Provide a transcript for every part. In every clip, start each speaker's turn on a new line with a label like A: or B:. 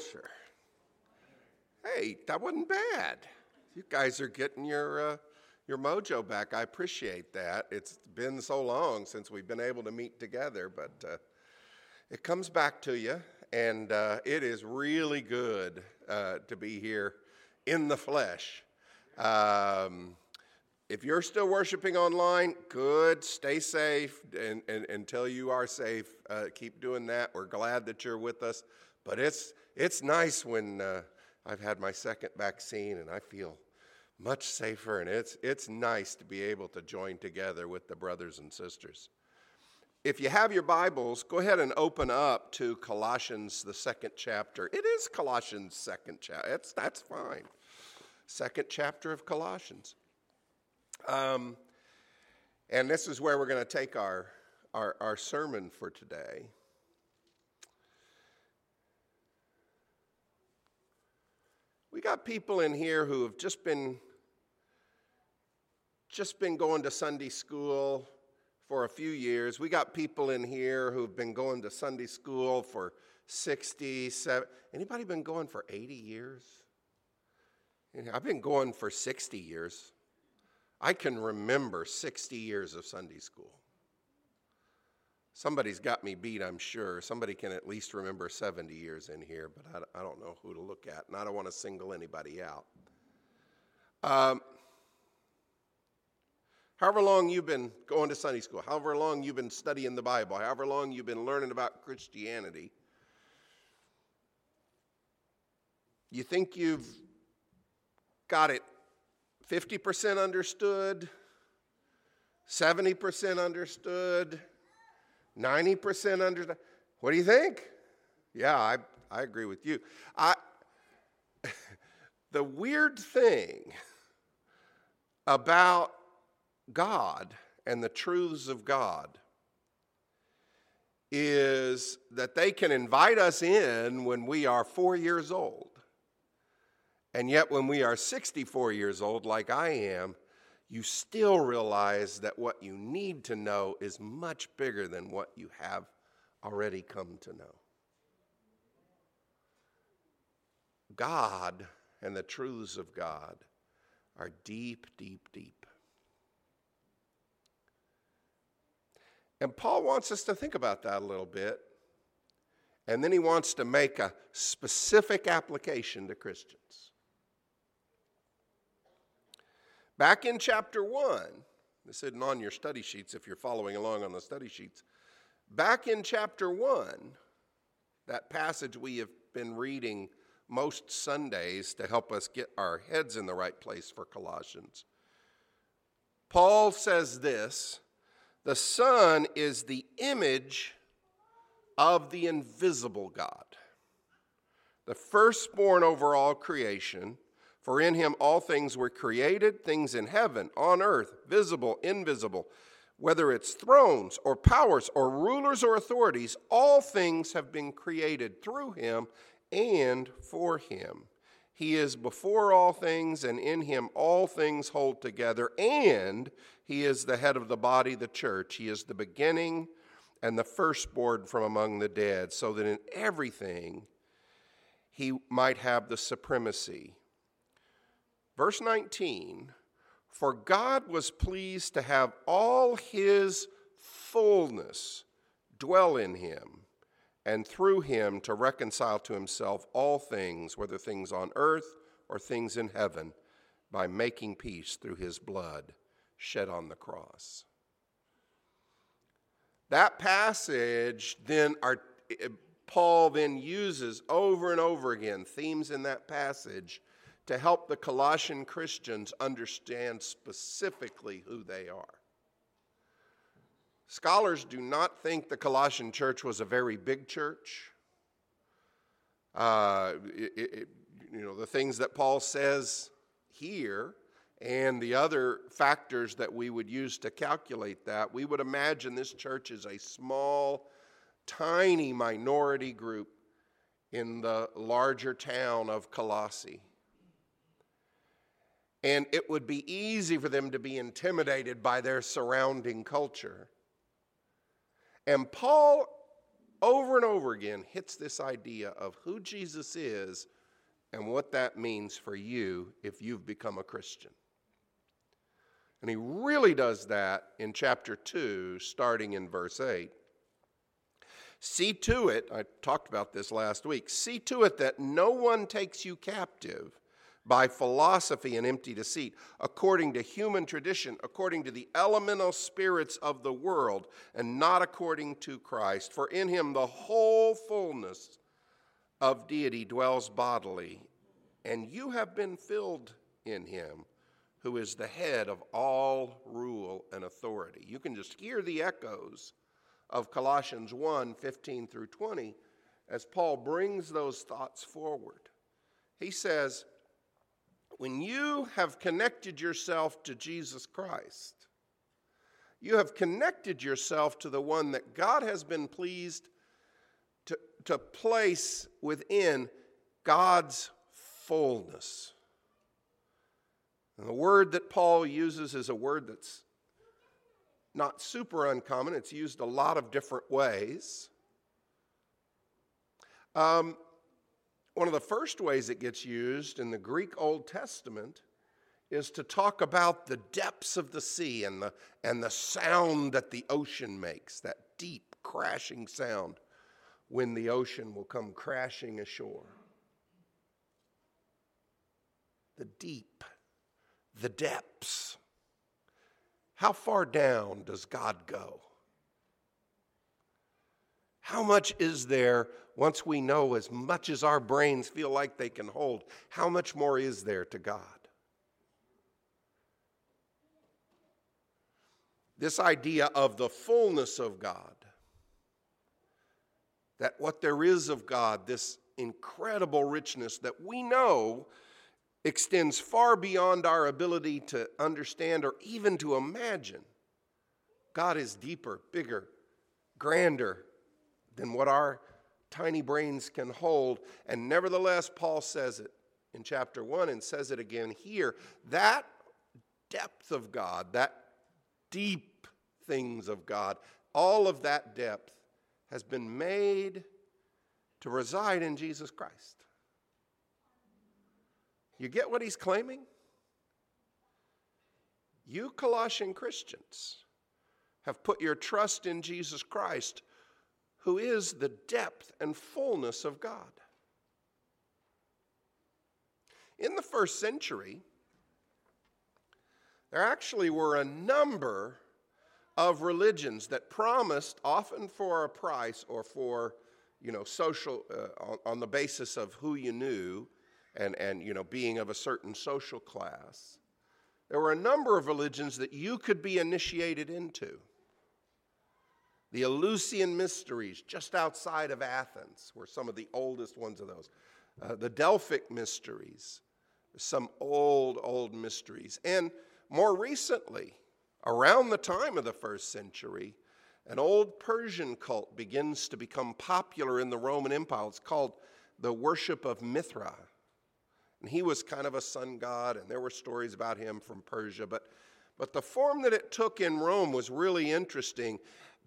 A: Wilshire. Hey, that wasn't bad. You guys are getting your, uh, your mojo back. I appreciate that. It's been so long since we've been able to meet together, but uh, it comes back to you, and uh, it is really good uh, to be here in the flesh. Um, if you're still worshiping online, good. Stay safe and, and, until you are safe. Uh, keep doing that. We're glad that you're with us. But it's, it's nice when uh, I've had my second vaccine and I feel much safer. And it's, it's nice to be able to join together with the brothers and sisters. If you have your Bibles, go ahead and open up to Colossians, the second chapter. It is Colossians' second chapter. That's, fine. Second chapter of Colossians. Um, and this is where we're going to take our, our, our sermon for today. We got people in here who have just been just been going to Sunday school for a few years. We got people in here who've been going to Sunday school for 60, 70. Anybody been going for 80 years? I've been going for 60 years. I can remember 60 years of Sunday school. Somebody's got me beat, I'm sure. Somebody can at least remember 70 years in here, but I, don't know who to look at, and I don't want to single anybody out. Um, however long you've been going to Sunday school, however long you've been studying the Bible, however long you've been learning about Christianity, you think you've got it 50% understood, 70% understood, 90% understood. What do you think? Yeah, I, I agree with you. I, the weird thing about God and the truths of God is that they can invite us in when we are four years old. And yet, when we are 64 years old, like I am, you still realize that what you need to know is much bigger than what you have already come to know. God and the truths of God are deep, deep, deep. And Paul wants us to think about that a little bit. And then he wants to make a specific application to Christians. Back in chapter 1, this isn't on your study sheets if you're following along on the study sheets. Back in chapter 1, that passage we have been reading most Sundays to help us get our heads in the right place for Colossians. Paul says this the Son is the image of the invisible God, the firstborn over all creation. For in him all things were created, things in heaven, on earth, visible, invisible. Whether it's thrones or powers or rulers or authorities, all things have been created through him and for him. He is before all things, and in him all things hold together, and he is the head of the body, the church. He is the beginning and the firstborn from among the dead, so that in everything he might have the supremacy. Verse 19 For God was pleased to have all his fullness dwell in him, and through him to reconcile to himself all things, whether things on earth or things in heaven, by making peace through his blood shed on the cross. That passage then are, eh, Paul then uses over and over again themes in that passage to help the Colossian Christians understand specifically who they are. Scholars do not think the Colossian church was a very big church. Uh, it, it, you know, the things that Paul says here and the other factors that we would use to calculate that, we would imagine this church is a small, tiny minority group in the larger town of Colossae. And it would be easy for them to be intimidated by their surrounding culture. And Paul over and over again hits this idea of who Jesus is and what that means for you if you've become a Christian. And he really does that in chapter 2, starting in verse 8. See to it, I talked about this last week, see to it that no one takes you captive by philosophy and empty deceit, according to human tradition, according to the elemental spirits of the world, and not according to Christ. For in him the whole fullness of deity dwells bodily, and you have been filled in him, who is the head of all rule and authority. You can just hear the echoes of Colossians 1 15 through 20 as Paul brings those thoughts forward. He says, when you have connected yourself to Jesus Christ, you have connected yourself to the one that God has been pleased to, to place within God's fullness. And the word that Paul uses is a word that's not super uncommon, it's used a lot of different ways. Um, one of the first ways it gets used in the Greek Old Testament is to talk about the depths of the sea and the, and the sound that the ocean makes, that deep crashing sound when the ocean will come crashing ashore. The deep, the depths. How far down does God go? How much is there once we know as much as our brains feel like they can hold? How much more is there to God? This idea of the fullness of God, that what there is of God, this incredible richness that we know extends far beyond our ability to understand or even to imagine. God is deeper, bigger, grander, than what our tiny brains can hold. And nevertheless, Paul says it in chapter 1 and says it again here. That depth of God, that deep things of God, all of that depth has been made to reside in Jesus Christ. You get what he's claiming? You Colossian Christians have put your trust in Jesus Christ who is the depth and fullness of God. In the first century, there actually were a number of religions that promised, often for a price or for, you know, social, uh, on, on the basis of who you knew and, and, you know, being of a certain social class. There were a number of religions that you could be initiated into the Eleusinian Mysteries, just outside of Athens, were some of the oldest ones of those. Uh, the Delphic Mysteries, some old, old mysteries. And more recently, around the time of the first century, an old Persian cult begins to become popular in the Roman Empire. It's called the worship of Mithra. And he was kind of a sun god, and there were stories about him from Persia. But, but the form that it took in Rome was really interesting.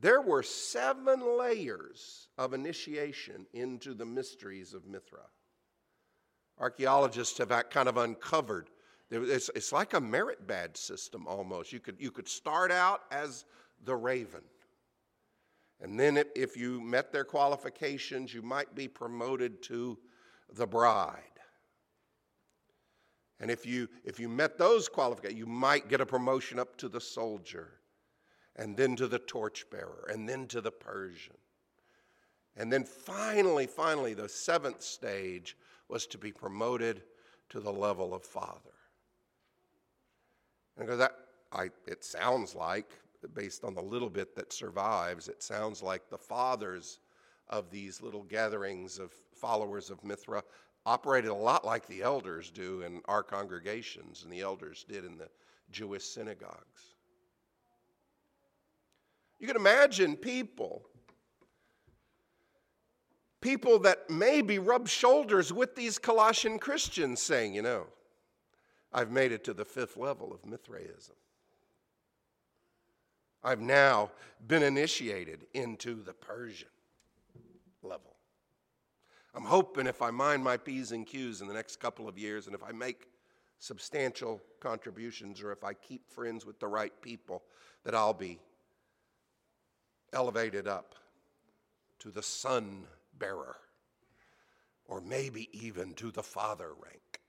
A: There were seven layers of initiation into the mysteries of Mithra. Archaeologists have kind of uncovered. It's, it's like a merit badge system almost. You could, you could start out as the raven. And then, if, if you met their qualifications, you might be promoted to the bride. And if you, if you met those qualifications, you might get a promotion up to the soldier and then to the torchbearer, and then to the Persian. And then finally, finally, the seventh stage was to be promoted to the level of father. And because that, I, it sounds like, based on the little bit that survives, it sounds like the fathers of these little gatherings of followers of Mithra operated a lot like the elders do in our congregations and the elders did in the Jewish synagogues. You can imagine people, people that maybe rub shoulders with these Colossian Christians saying, you know, I've made it to the fifth level of Mithraism. I've now been initiated into the Persian. level. I'm hoping if I mind my P's and Q's in the next couple of years and if I make substantial contributions or if I keep friends with the right people, that I'll be elevated up to the sun bearer or maybe even to the father rank.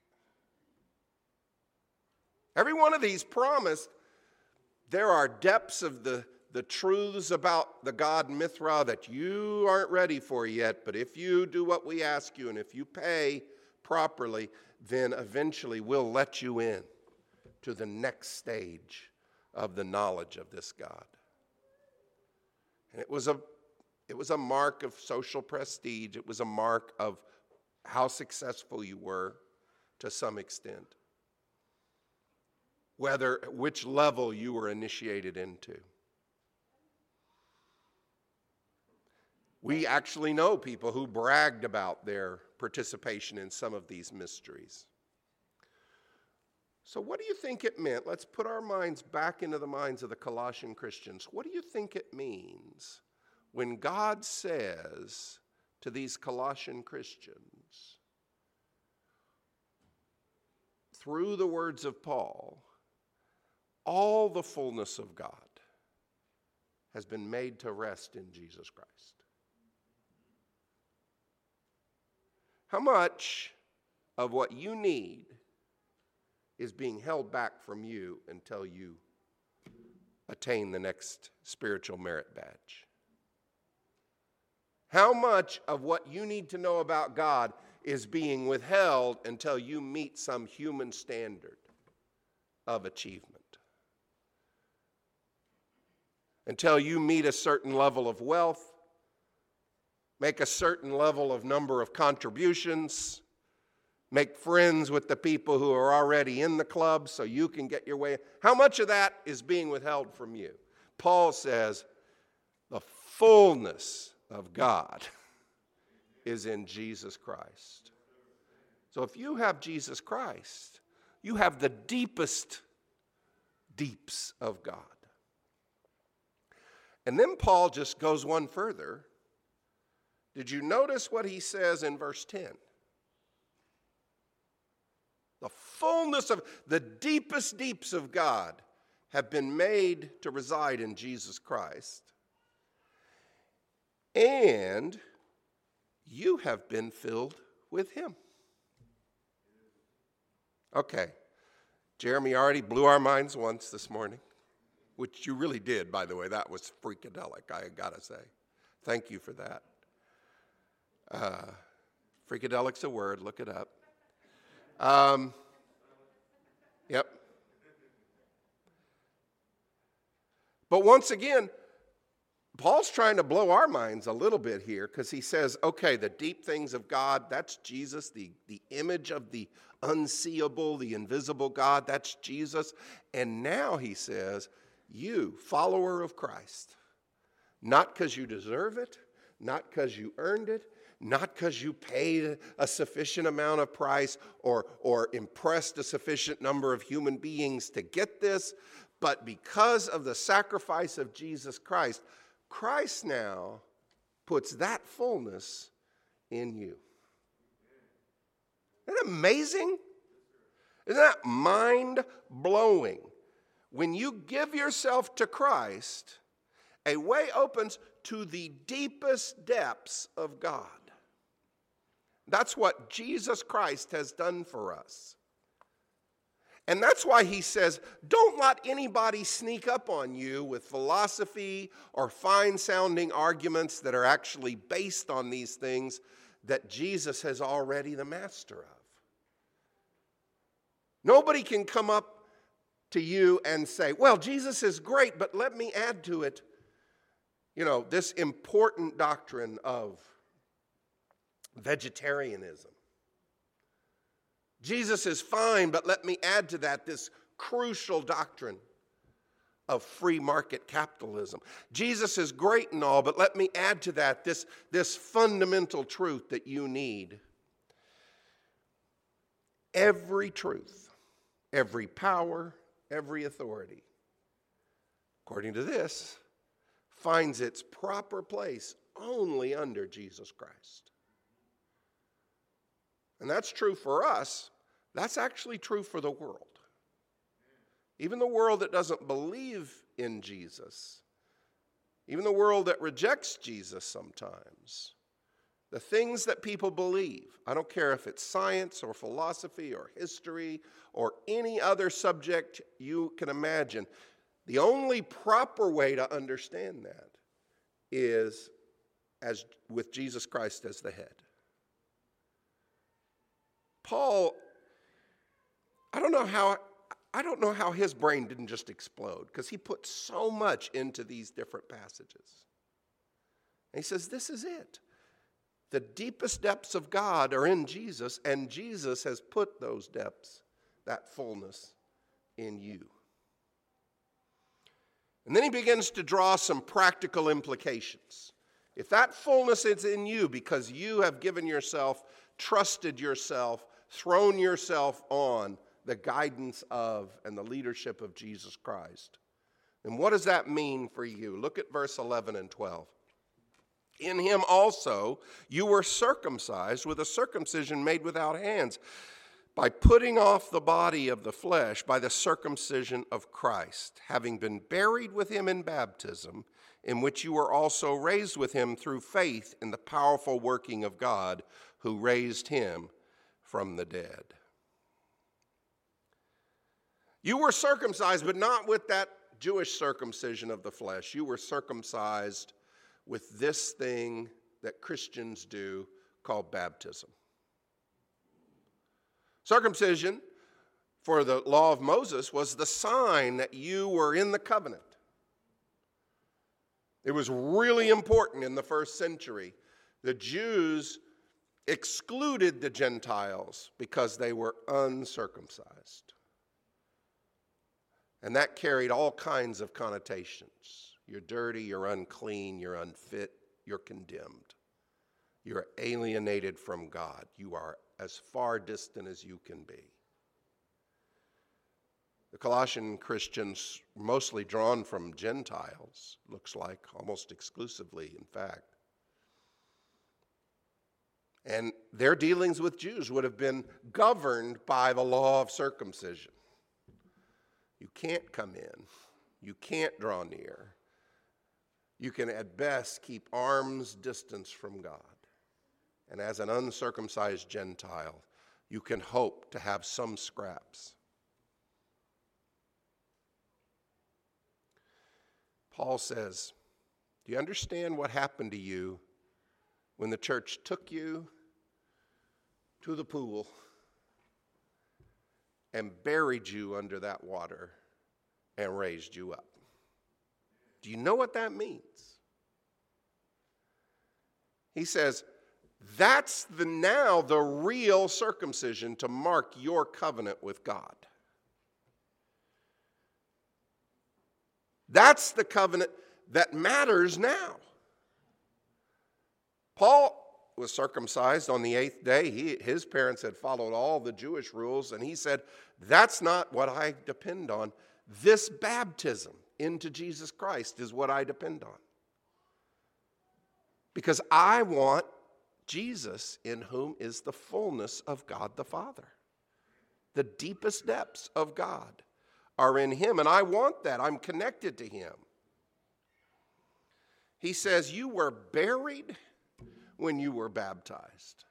A: Every one of these promised there are depths of the, the truths about the God Mithra that you aren't ready for yet, but if you do what we ask you and if you pay properly, then eventually we'll let you in to the next stage of the knowledge of this God. And it was a it was a mark of social prestige. It was a mark of how successful you were to some extent. Whether which level you were initiated into. We actually know people who bragged about their participation in some of these mysteries. So, what do you think it meant? Let's put our minds back into the minds of the Colossian Christians. What do you think it means when God says to these Colossian Christians, through the words of Paul, all the fullness of God has been made to rest in Jesus Christ? How much of what you need is being held back from you until you attain the next spiritual merit badge? How much of what you need to know about God is being withheld until you meet some human standard of achievement? Until you meet a certain level of wealth, make a certain level of number of contributions, make friends with the people who are already in the club so you can get your way. How much of that is being withheld from you? Paul says the fullness of God is in Jesus Christ. So if you have Jesus Christ, you have the deepest deeps of God. And then Paul just goes one further did you notice what he says in verse 10? The fullness of the deepest deeps of God have been made to reside in Jesus Christ. And you have been filled with him. Okay. Jeremy already blew our minds once this morning, which you really did, by the way. That was freakadelic, I gotta say. Thank you for that. Uh, freakadelic's a word, look it up. Um, yep. But once again, Paul's trying to blow our minds a little bit here because he says, okay, the deep things of God, that's Jesus, the, the image of the unseeable, the invisible God, that's Jesus. And now he says, you, follower of Christ, not because you deserve it, not because you earned it, not because you paid a sufficient amount of price or, or impressed a sufficient number of human beings to get this, but because of the sacrifice of Jesus Christ. Christ now puts that fullness in you. Isn't that amazing? Isn't that mind blowing? When you give yourself to Christ, a way opens to the deepest depths of God. That's what Jesus Christ has done for us. And that's why he says, don't let anybody sneak up on you with philosophy or fine sounding arguments that are actually based on these things that Jesus has already the master of. Nobody can come up to you and say, well, Jesus is great, but let me add to it, you know, this important doctrine of vegetarianism. Jesus is fine, but let me add to that this crucial doctrine of free market capitalism. Jesus is great and all, but let me add to that this, this fundamental truth that you need. Every truth, every power, every authority, according to this, finds its proper place only under Jesus Christ. And that's true for us. That's actually true for the world. Even the world that doesn't believe in Jesus, even the world that rejects Jesus sometimes, the things that people believe, I don't care if it's science or philosophy or history or any other subject you can imagine, the only proper way to understand that is as with Jesus Christ as the head. Paul, I don't know how I don't know how his brain didn't just explode because he put so much into these different passages. And he says, This is it. The deepest depths of God are in Jesus, and Jesus has put those depths, that fullness, in you. And then he begins to draw some practical implications. If that fullness is in you because you have given yourself, trusted yourself, thrown yourself on the guidance of and the leadership of Jesus Christ, then what does that mean for you? Look at verse 11 and 12. In him also you were circumcised with a circumcision made without hands by putting off the body of the flesh by the circumcision of Christ, having been buried with him in baptism, in which you were also raised with him through faith in the powerful working of God who raised him from the dead. You were circumcised, but not with that Jewish circumcision of the flesh. You were circumcised with this thing that Christians do called baptism. Circumcision for the law of Moses was the sign that you were in the covenant. It was really important in the first century. The Jews excluded the Gentiles because they were uncircumcised. And that carried all kinds of connotations. You're dirty, you're unclean, you're unfit, you're condemned. You're alienated from God. You are as far distant as you can be. The Colossian Christians, mostly drawn from Gentiles, looks like, almost exclusively, in fact. And their dealings with Jews would have been governed by the law of circumcision. You can't come in, you can't draw near. You can, at best, keep arm's distance from God and as an uncircumcised Gentile, you can hope to have some scraps. Paul says, Do you understand what happened to you when the church took you to the pool and buried you under that water and raised you up? Do you know what that means? He says, that's the now the real circumcision to mark your covenant with God. That's the covenant that matters now. Paul was circumcised on the eighth day. He, his parents had followed all the Jewish rules, and he said, That's not what I depend on. This baptism into Jesus Christ is what I depend on. Because I want Jesus, in whom is the fullness of God the Father. The deepest depths of God are in Him, and I want that. I'm connected to Him. He says, You were buried when you were baptized.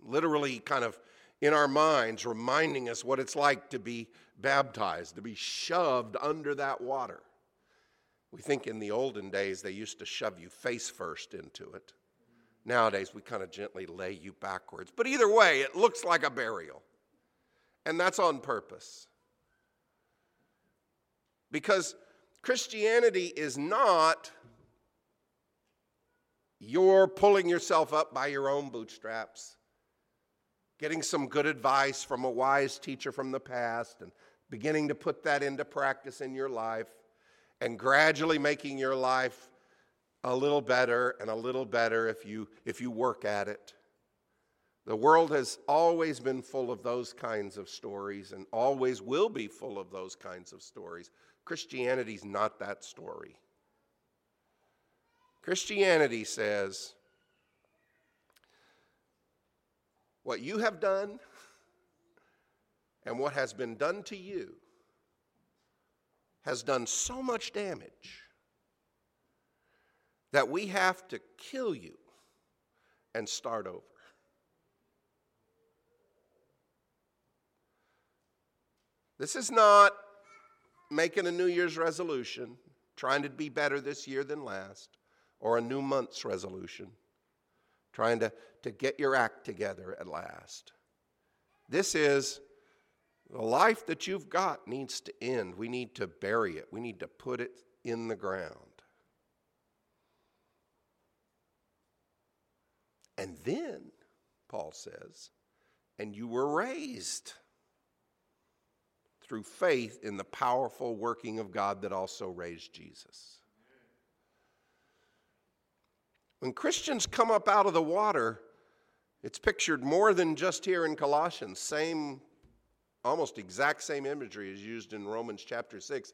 A: Literally, kind of in our minds, reminding us what it's like to be baptized, to be shoved under that water. We think in the olden days they used to shove you face first into it. Nowadays, we kind of gently lay you backwards. But either way, it looks like a burial. And that's on purpose. Because Christianity is not you're pulling yourself up by your own bootstraps, getting some good advice from a wise teacher from the past, and beginning to put that into practice in your life, and gradually making your life a little better and a little better if you, if you work at it. The world has always been full of those kinds of stories and always will be full of those kinds of stories. Christianity's not that story. Christianity says what you have done and what has been done to you has done so much damage that we have to kill you and start over. This is not making a New Year's resolution, trying to be better this year than last, or a new month's resolution, trying to, to get your act together at last. This is the life that you've got needs to end. We need to bury it, we need to put it in the ground. And then, Paul says, and you were raised through faith in the powerful working of God that also raised Jesus. When Christians come up out of the water, it's pictured more than just here in Colossians. Same, almost exact same imagery is used in Romans chapter 6.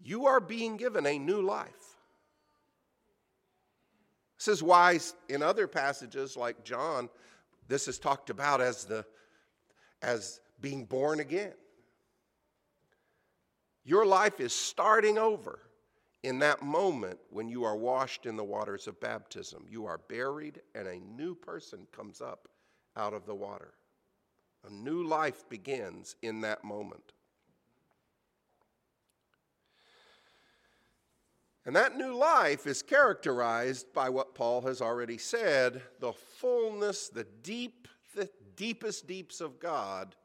A: You are being given a new life. This is why, in other passages like John, this is talked about as, the, as being born again. Your life is starting over in that moment when you are washed in the waters of baptism. You are buried, and a new person comes up out of the water. A new life begins in that moment. And that new life is characterized by what Paul has already said the fullness, the deep, the deepest deeps of God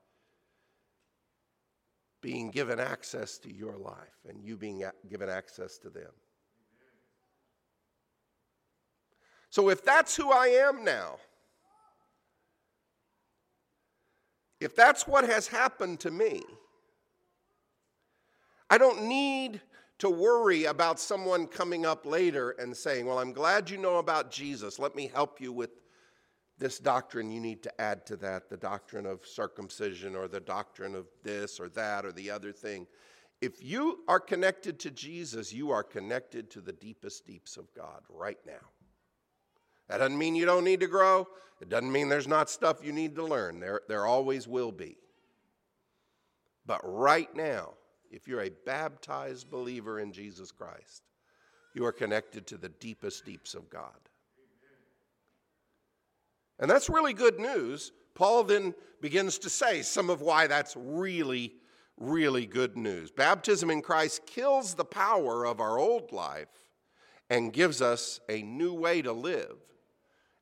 A: being given access to your life and you being given access to them. So, if that's who I am now, if that's what has happened to me, I don't need to worry about someone coming up later and saying, Well, I'm glad you know about Jesus. Let me help you with this doctrine you need to add to that the doctrine of circumcision or the doctrine of this or that or the other thing. If you are connected to Jesus, you are connected to the deepest deeps of God right now. That doesn't mean you don't need to grow. It doesn't mean there's not stuff you need to learn. There, there always will be. But right now, if you're a baptized believer in Jesus Christ, you are connected to the deepest deeps of God. And that's really good news. Paul then begins to say some of why that's really, really good news. Baptism in Christ kills the power of our old life and gives us a new way to live.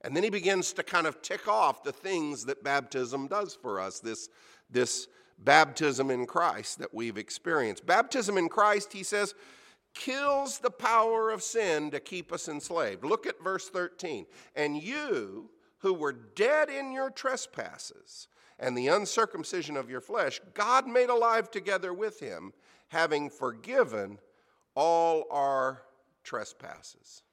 A: And then he begins to kind of tick off the things that baptism does for us, this, this baptism in Christ that we've experienced. Baptism in Christ, he says, kills the power of sin to keep us enslaved. Look at verse 13. And you, who were dead in your trespasses and the uncircumcision of your flesh, God made alive together with him, having forgiven all our trespasses.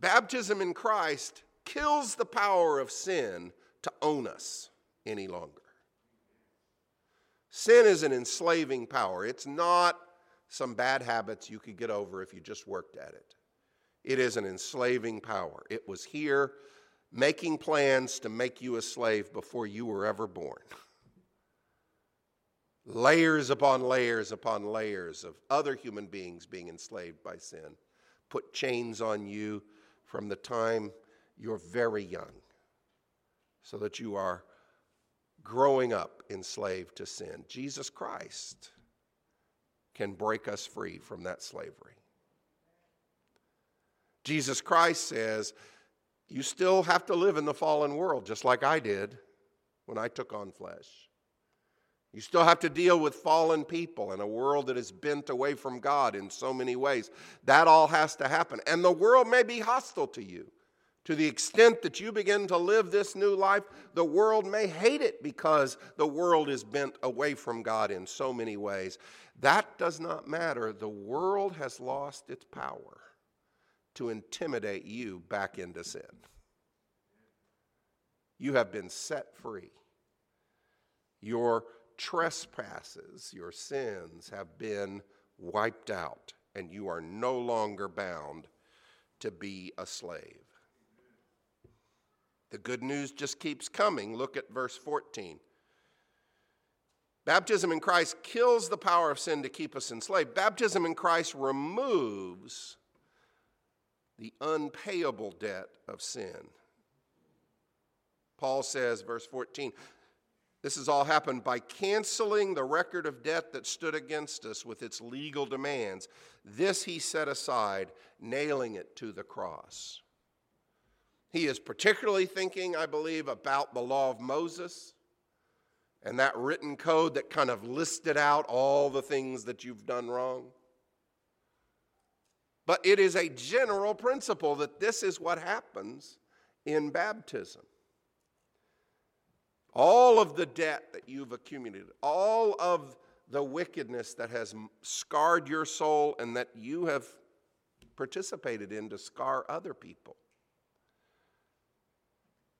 A: Baptism in Christ kills the power of sin to own us any longer. Sin is an enslaving power. It's not some bad habits you could get over if you just worked at it. It is an enslaving power. It was here making plans to make you a slave before you were ever born. layers upon layers upon layers of other human beings being enslaved by sin put chains on you from the time you're very young so that you are growing up enslaved to sin. Jesus Christ can break us free from that slavery. Jesus Christ says, You still have to live in the fallen world, just like I did when I took on flesh. You still have to deal with fallen people in a world that is bent away from God in so many ways. That all has to happen. And the world may be hostile to you. To the extent that you begin to live this new life, the world may hate it because the world is bent away from God in so many ways. That does not matter. The world has lost its power to intimidate you back into sin. You have been set free. Your trespasses, your sins have been wiped out, and you are no longer bound to be a slave. The good news just keeps coming. Look at verse 14. Baptism in Christ kills the power of sin to keep us enslaved. Baptism in Christ removes the unpayable debt of sin. Paul says, verse 14, this has all happened by canceling the record of debt that stood against us with its legal demands. This he set aside, nailing it to the cross. He is particularly thinking, I believe, about the law of Moses and that written code that kind of listed out all the things that you've done wrong. But it is a general principle that this is what happens in baptism. All of the debt that you've accumulated, all of the wickedness that has scarred your soul and that you have participated in to scar other people.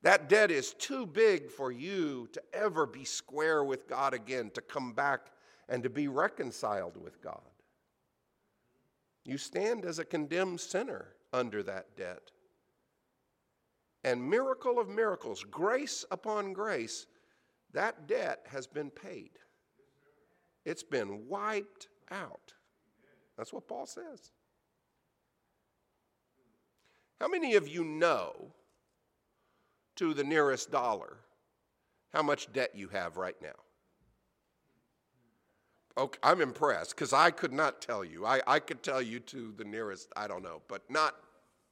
A: That debt is too big for you to ever be square with God again, to come back and to be reconciled with God. You stand as a condemned sinner under that debt. And miracle of miracles, grace upon grace, that debt has been paid. It's been wiped out. That's what Paul says. How many of you know to the nearest dollar how much debt you have right now? Okay, I'm impressed because I could not tell you. I, I could tell you to the nearest, I don't know, but not,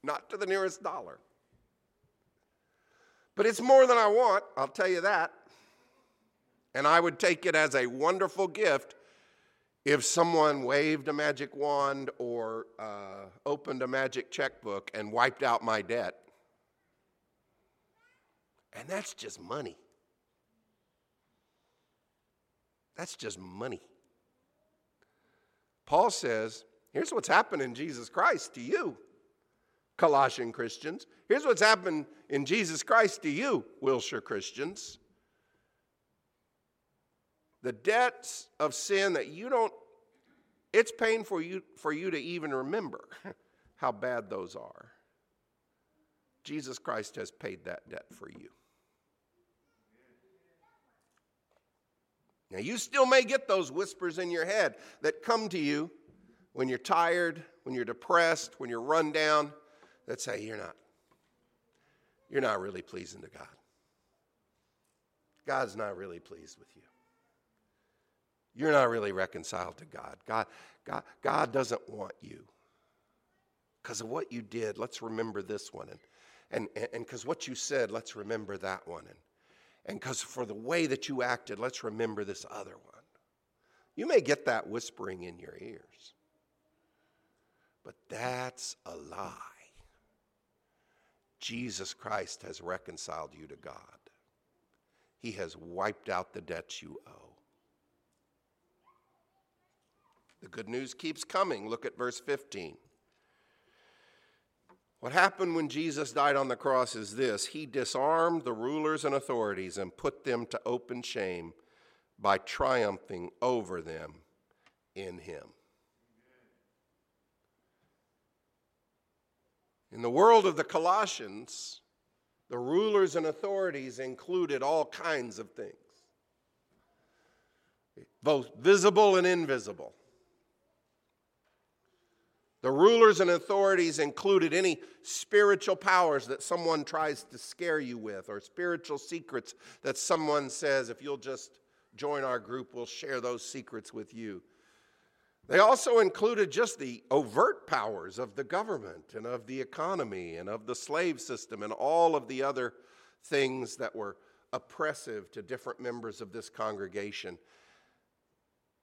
A: not to the nearest dollar. But it's more than I want, I'll tell you that. And I would take it as a wonderful gift if someone waved a magic wand or uh, opened a magic checkbook and wiped out my debt. And that's just money. That's just money. Paul says, here's what's happened in Jesus Christ to you, Colossian Christians. Here's what's happened in Jesus Christ to you, Wilshire Christians. The debts of sin that you don't, it's painful for you, for you to even remember how bad those are. Jesus Christ has paid that debt for you. Now, you still may get those whispers in your head that come to you when you're tired, when you're depressed, when you're run down, that say, You're not. You're not really pleasing to God. God's not really pleased with you. You're not really reconciled to God. God, God, God doesn't want you. Because of what you did, let's remember this one. And and because what you said, let's remember that one. And and because for the way that you acted, let's remember this other one. You may get that whispering in your ears, but that's a lie. Jesus Christ has reconciled you to God, He has wiped out the debts you owe. The good news keeps coming. Look at verse 15. What happened when Jesus died on the cross is this He disarmed the rulers and authorities and put them to open shame by triumphing over them in Him. In the world of the Colossians, the rulers and authorities included all kinds of things, both visible and invisible. The rulers and authorities included any spiritual powers that someone tries to scare you with, or spiritual secrets that someone says, if you'll just join our group, we'll share those secrets with you. They also included just the overt powers of the government and of the economy and of the slave system and all of the other things that were oppressive to different members of this congregation.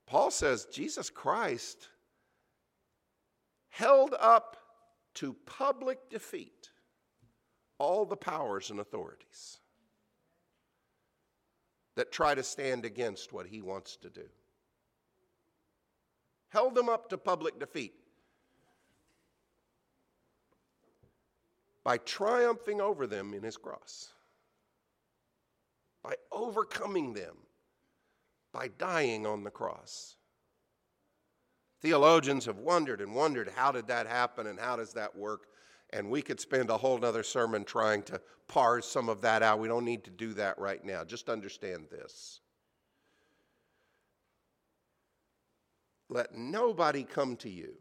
A: Paul says Jesus Christ held up to public defeat all the powers and authorities that try to stand against what he wants to do. Held them up to public defeat by triumphing over them in his cross, by overcoming them, by dying on the cross. Theologians have wondered and wondered how did that happen and how does that work? And we could spend a whole other sermon trying to parse some of that out. We don't need to do that right now. Just understand this. Let nobody come to you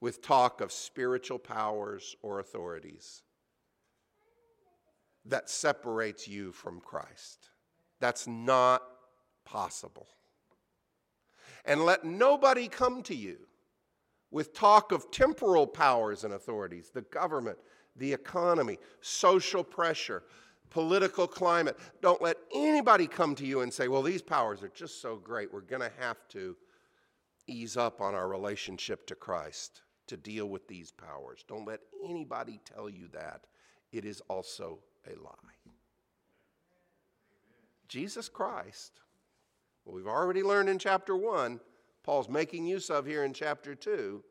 A: with talk of spiritual powers or authorities that separates you from Christ. That's not possible. And let nobody come to you with talk of temporal powers and authorities, the government, the economy, social pressure, political climate. Don't let anybody come to you and say, well, these powers are just so great, we're going to have to ease up on our relationship to Christ to deal with these powers. Don't let anybody tell you that. It is also a lie. Jesus Christ, well, we've already learned in chapter 1, Paul's making use of here in chapter 2.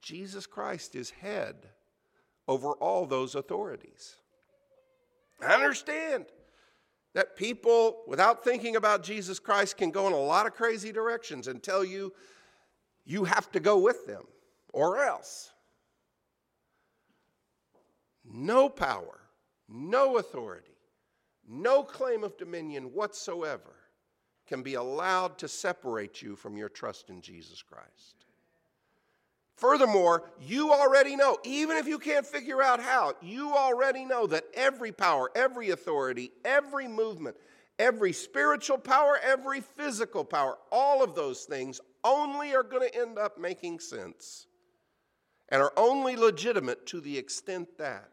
A: Jesus Christ is head over all those authorities. I understand that people, without thinking about Jesus Christ, can go in a lot of crazy directions and tell you you have to go with them or else. No power, no authority, no claim of dominion whatsoever can be allowed to separate you from your trust in Jesus Christ. Furthermore, you already know, even if you can't figure out how, you already know that every power, every authority, every movement, every spiritual power, every physical power, all of those things only are going to end up making sense and are only legitimate to the extent that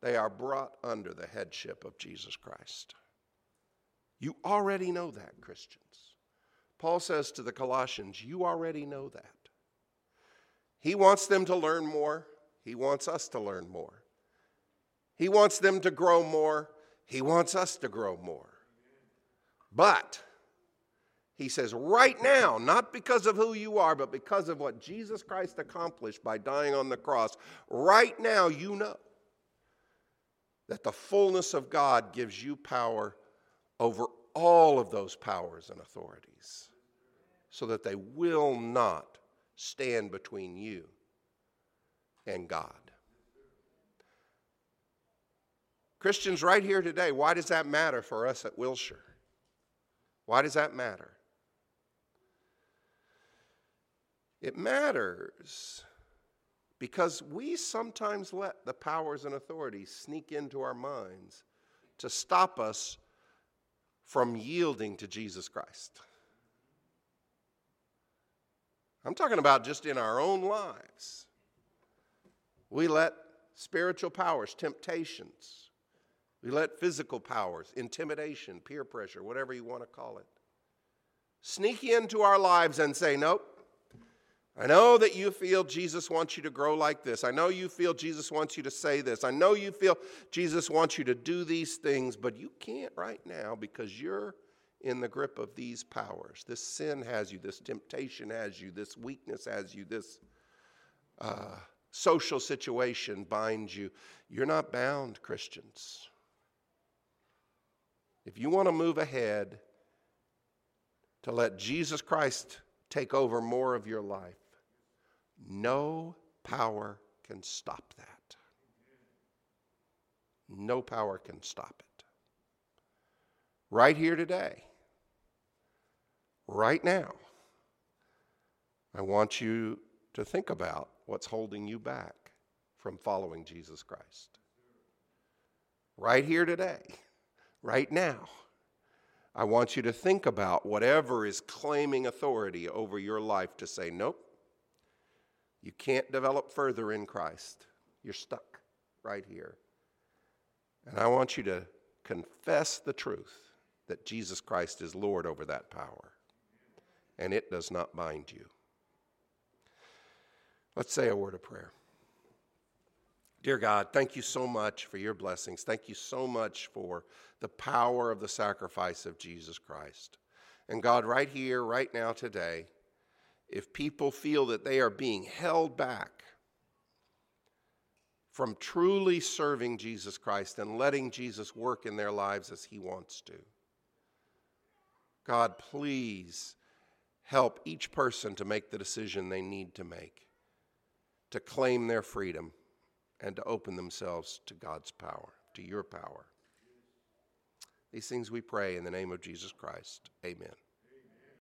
A: they are brought under the headship of Jesus Christ. You already know that, Christians. Paul says to the Colossians, You already know that. He wants them to learn more. He wants us to learn more. He wants them to grow more. He wants us to grow more. But he says, right now, not because of who you are, but because of what Jesus Christ accomplished by dying on the cross, right now you know that the fullness of God gives you power over all of those powers and authorities so that they will not stand between you and God. Christians, right here today, why does that matter for us at Wilshire? Why does that matter? It matters because we sometimes let the powers and authorities sneak into our minds to stop us from yielding to Jesus Christ. I'm talking about just in our own lives. We let spiritual powers, temptations, we let physical powers, intimidation, peer pressure, whatever you want to call it, sneak into our lives and say, Nope, I know that you feel Jesus wants you to grow like this. I know you feel Jesus wants you to say this. I know you feel Jesus wants you to do these things, but you can't right now because you're in the grip of these powers. This sin has you, this temptation has you, this weakness has you, this uh, social situation binds you. You're not bound, Christians. If you want to move ahead to let Jesus Christ take over more of your life, no power can stop that. No power can stop it. Right here today, right now, I want you to think about what's holding you back from following Jesus Christ. Right here today, right now, I want you to think about whatever is claiming authority over your life to say, nope, you can't develop further in Christ. You're stuck right here. And I want you to confess the truth that Jesus Christ is Lord over that power, and it does not bind you. Let's say a word of prayer. Dear God, thank you so much for your blessings. Thank you so much for the power of the sacrifice of Jesus Christ. And God, right here, right now, today, if people feel that they are being held back from truly serving Jesus Christ and letting Jesus work in their lives as He wants to. God, please help each person to make the decision they need to make, to claim their freedom, and to open themselves to God's power, to your power. These things we pray in the name of Jesus Christ. Amen.